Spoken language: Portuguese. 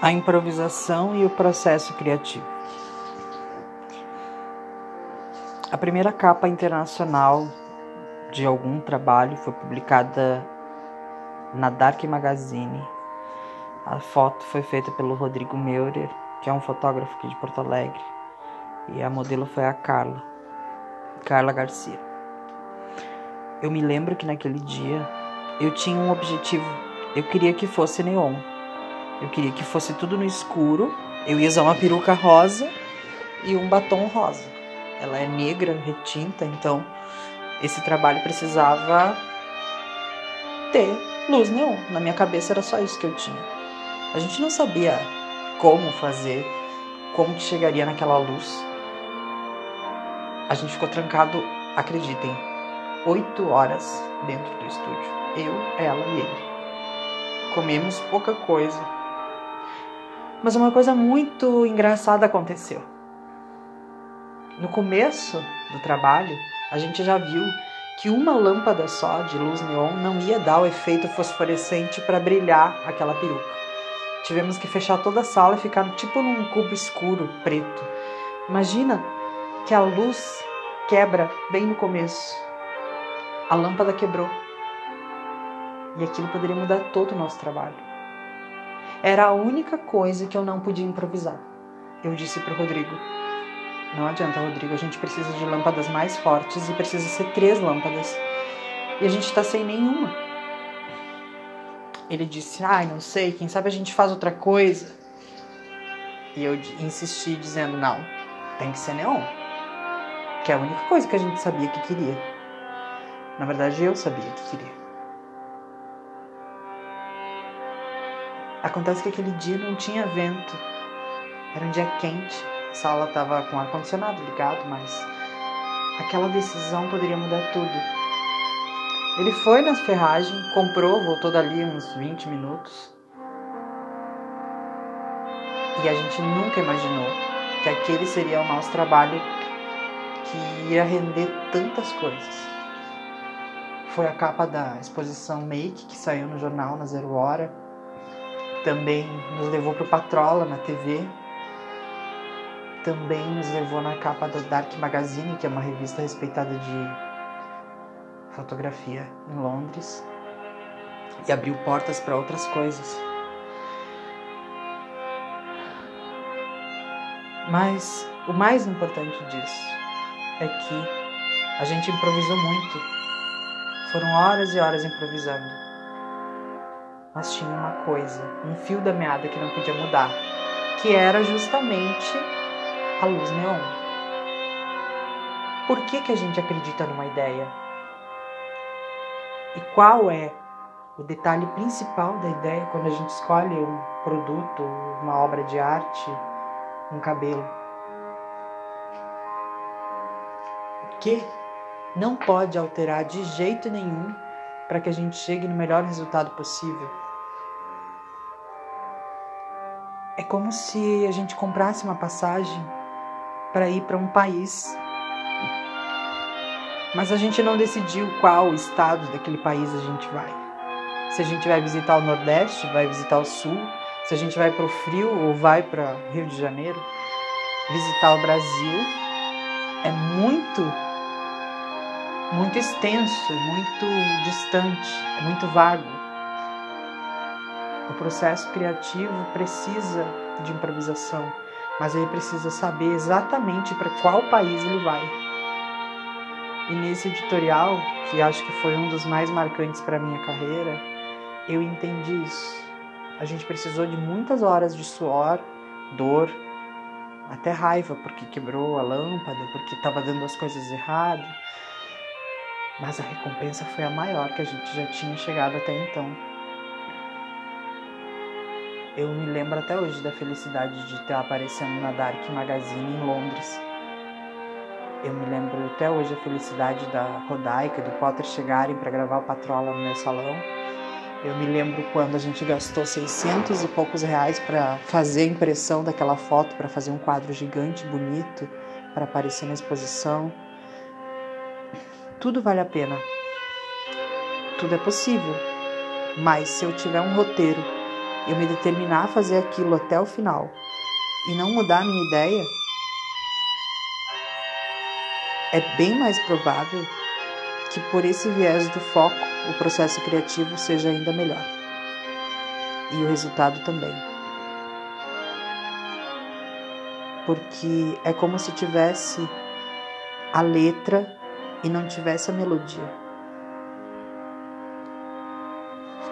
a improvisação e o processo criativo. A primeira capa internacional de algum trabalho foi publicada na Dark Magazine. A foto foi feita pelo Rodrigo Meurer, que é um fotógrafo aqui de Porto Alegre, e a modelo foi a Carla, Carla Garcia. Eu me lembro que naquele dia eu tinha um objetivo, eu queria que fosse neon. Eu queria que fosse tudo no escuro. Eu ia usar uma peruca rosa e um batom rosa. Ela é negra, retinta, então esse trabalho precisava ter luz neon. Na minha cabeça era só isso que eu tinha. A gente não sabia como fazer, como que chegaria naquela luz. A gente ficou trancado, acreditem, oito horas dentro do estúdio. Eu, ela e ele. Comemos pouca coisa, mas uma coisa muito engraçada aconteceu. No começo do trabalho, a gente já viu que uma lâmpada só de luz neon não ia dar o efeito fosforescente para brilhar aquela peruca. Tivemos que fechar toda a sala e ficar tipo num cubo escuro, preto. Imagina que a luz quebra bem no começo. A lâmpada quebrou. E aquilo poderia mudar todo o nosso trabalho. Era a única coisa que eu não podia improvisar. Eu disse para o Rodrigo: Não adianta, Rodrigo, a gente precisa de lâmpadas mais fortes e precisa ser três lâmpadas. E a gente está sem nenhuma. Ele disse: Ai, não sei, quem sabe a gente faz outra coisa. E eu insisti, dizendo: Não, tem que ser neon. Que é a única coisa que a gente sabia que queria. Na verdade, eu sabia que queria. Acontece que aquele dia não tinha vento. Era um dia quente. A sala estava com ar-condicionado ligado, mas aquela decisão poderia mudar tudo. Ele foi nas ferragens, comprou, voltou dali uns 20 minutos. E a gente nunca imaginou que aquele seria o nosso trabalho que ia render tantas coisas. Foi a capa da exposição Make que saiu no jornal na Zero Hora também nos levou para o Patrola na TV, também nos levou na capa da Dark Magazine, que é uma revista respeitada de fotografia em Londres, e abriu portas para outras coisas. Mas o mais importante disso é que a gente improvisou muito. Foram horas e horas improvisando mas tinha uma coisa, um fio da meada que não podia mudar, que era justamente a luz neon. Por que, que a gente acredita numa ideia? E qual é o detalhe principal da ideia quando a gente escolhe um produto, uma obra de arte, um cabelo? O que não pode alterar de jeito nenhum para que a gente chegue no melhor resultado possível? É como se a gente comprasse uma passagem para ir para um país, mas a gente não decidiu qual estado daquele país a gente vai. Se a gente vai visitar o Nordeste, vai visitar o Sul, se a gente vai para o frio ou vai para Rio de Janeiro, visitar o Brasil é muito, muito extenso, muito distante, muito vago. O processo criativo precisa de improvisação, mas ele precisa saber exatamente para qual país ele vai. E nesse editorial, que acho que foi um dos mais marcantes para minha carreira, eu entendi isso. A gente precisou de muitas horas de suor, dor, até raiva porque quebrou a lâmpada, porque estava dando as coisas errado. Mas a recompensa foi a maior que a gente já tinha chegado até então eu me lembro até hoje da felicidade de estar aparecendo na Dark Magazine em Londres. Eu me lembro até hoje a felicidade da Rodaica e do Potter chegarem para gravar o Patrola no meu salão. Eu me lembro quando a gente gastou 600 e poucos reais para fazer a impressão daquela foto, para fazer um quadro gigante, bonito, para aparecer na exposição. Tudo vale a pena. Tudo é possível. Mas se eu tiver um roteiro eu me determinar a fazer aquilo até o final e não mudar a minha ideia, é bem mais provável que por esse viés do foco o processo criativo seja ainda melhor. E o resultado também. Porque é como se tivesse a letra e não tivesse a melodia.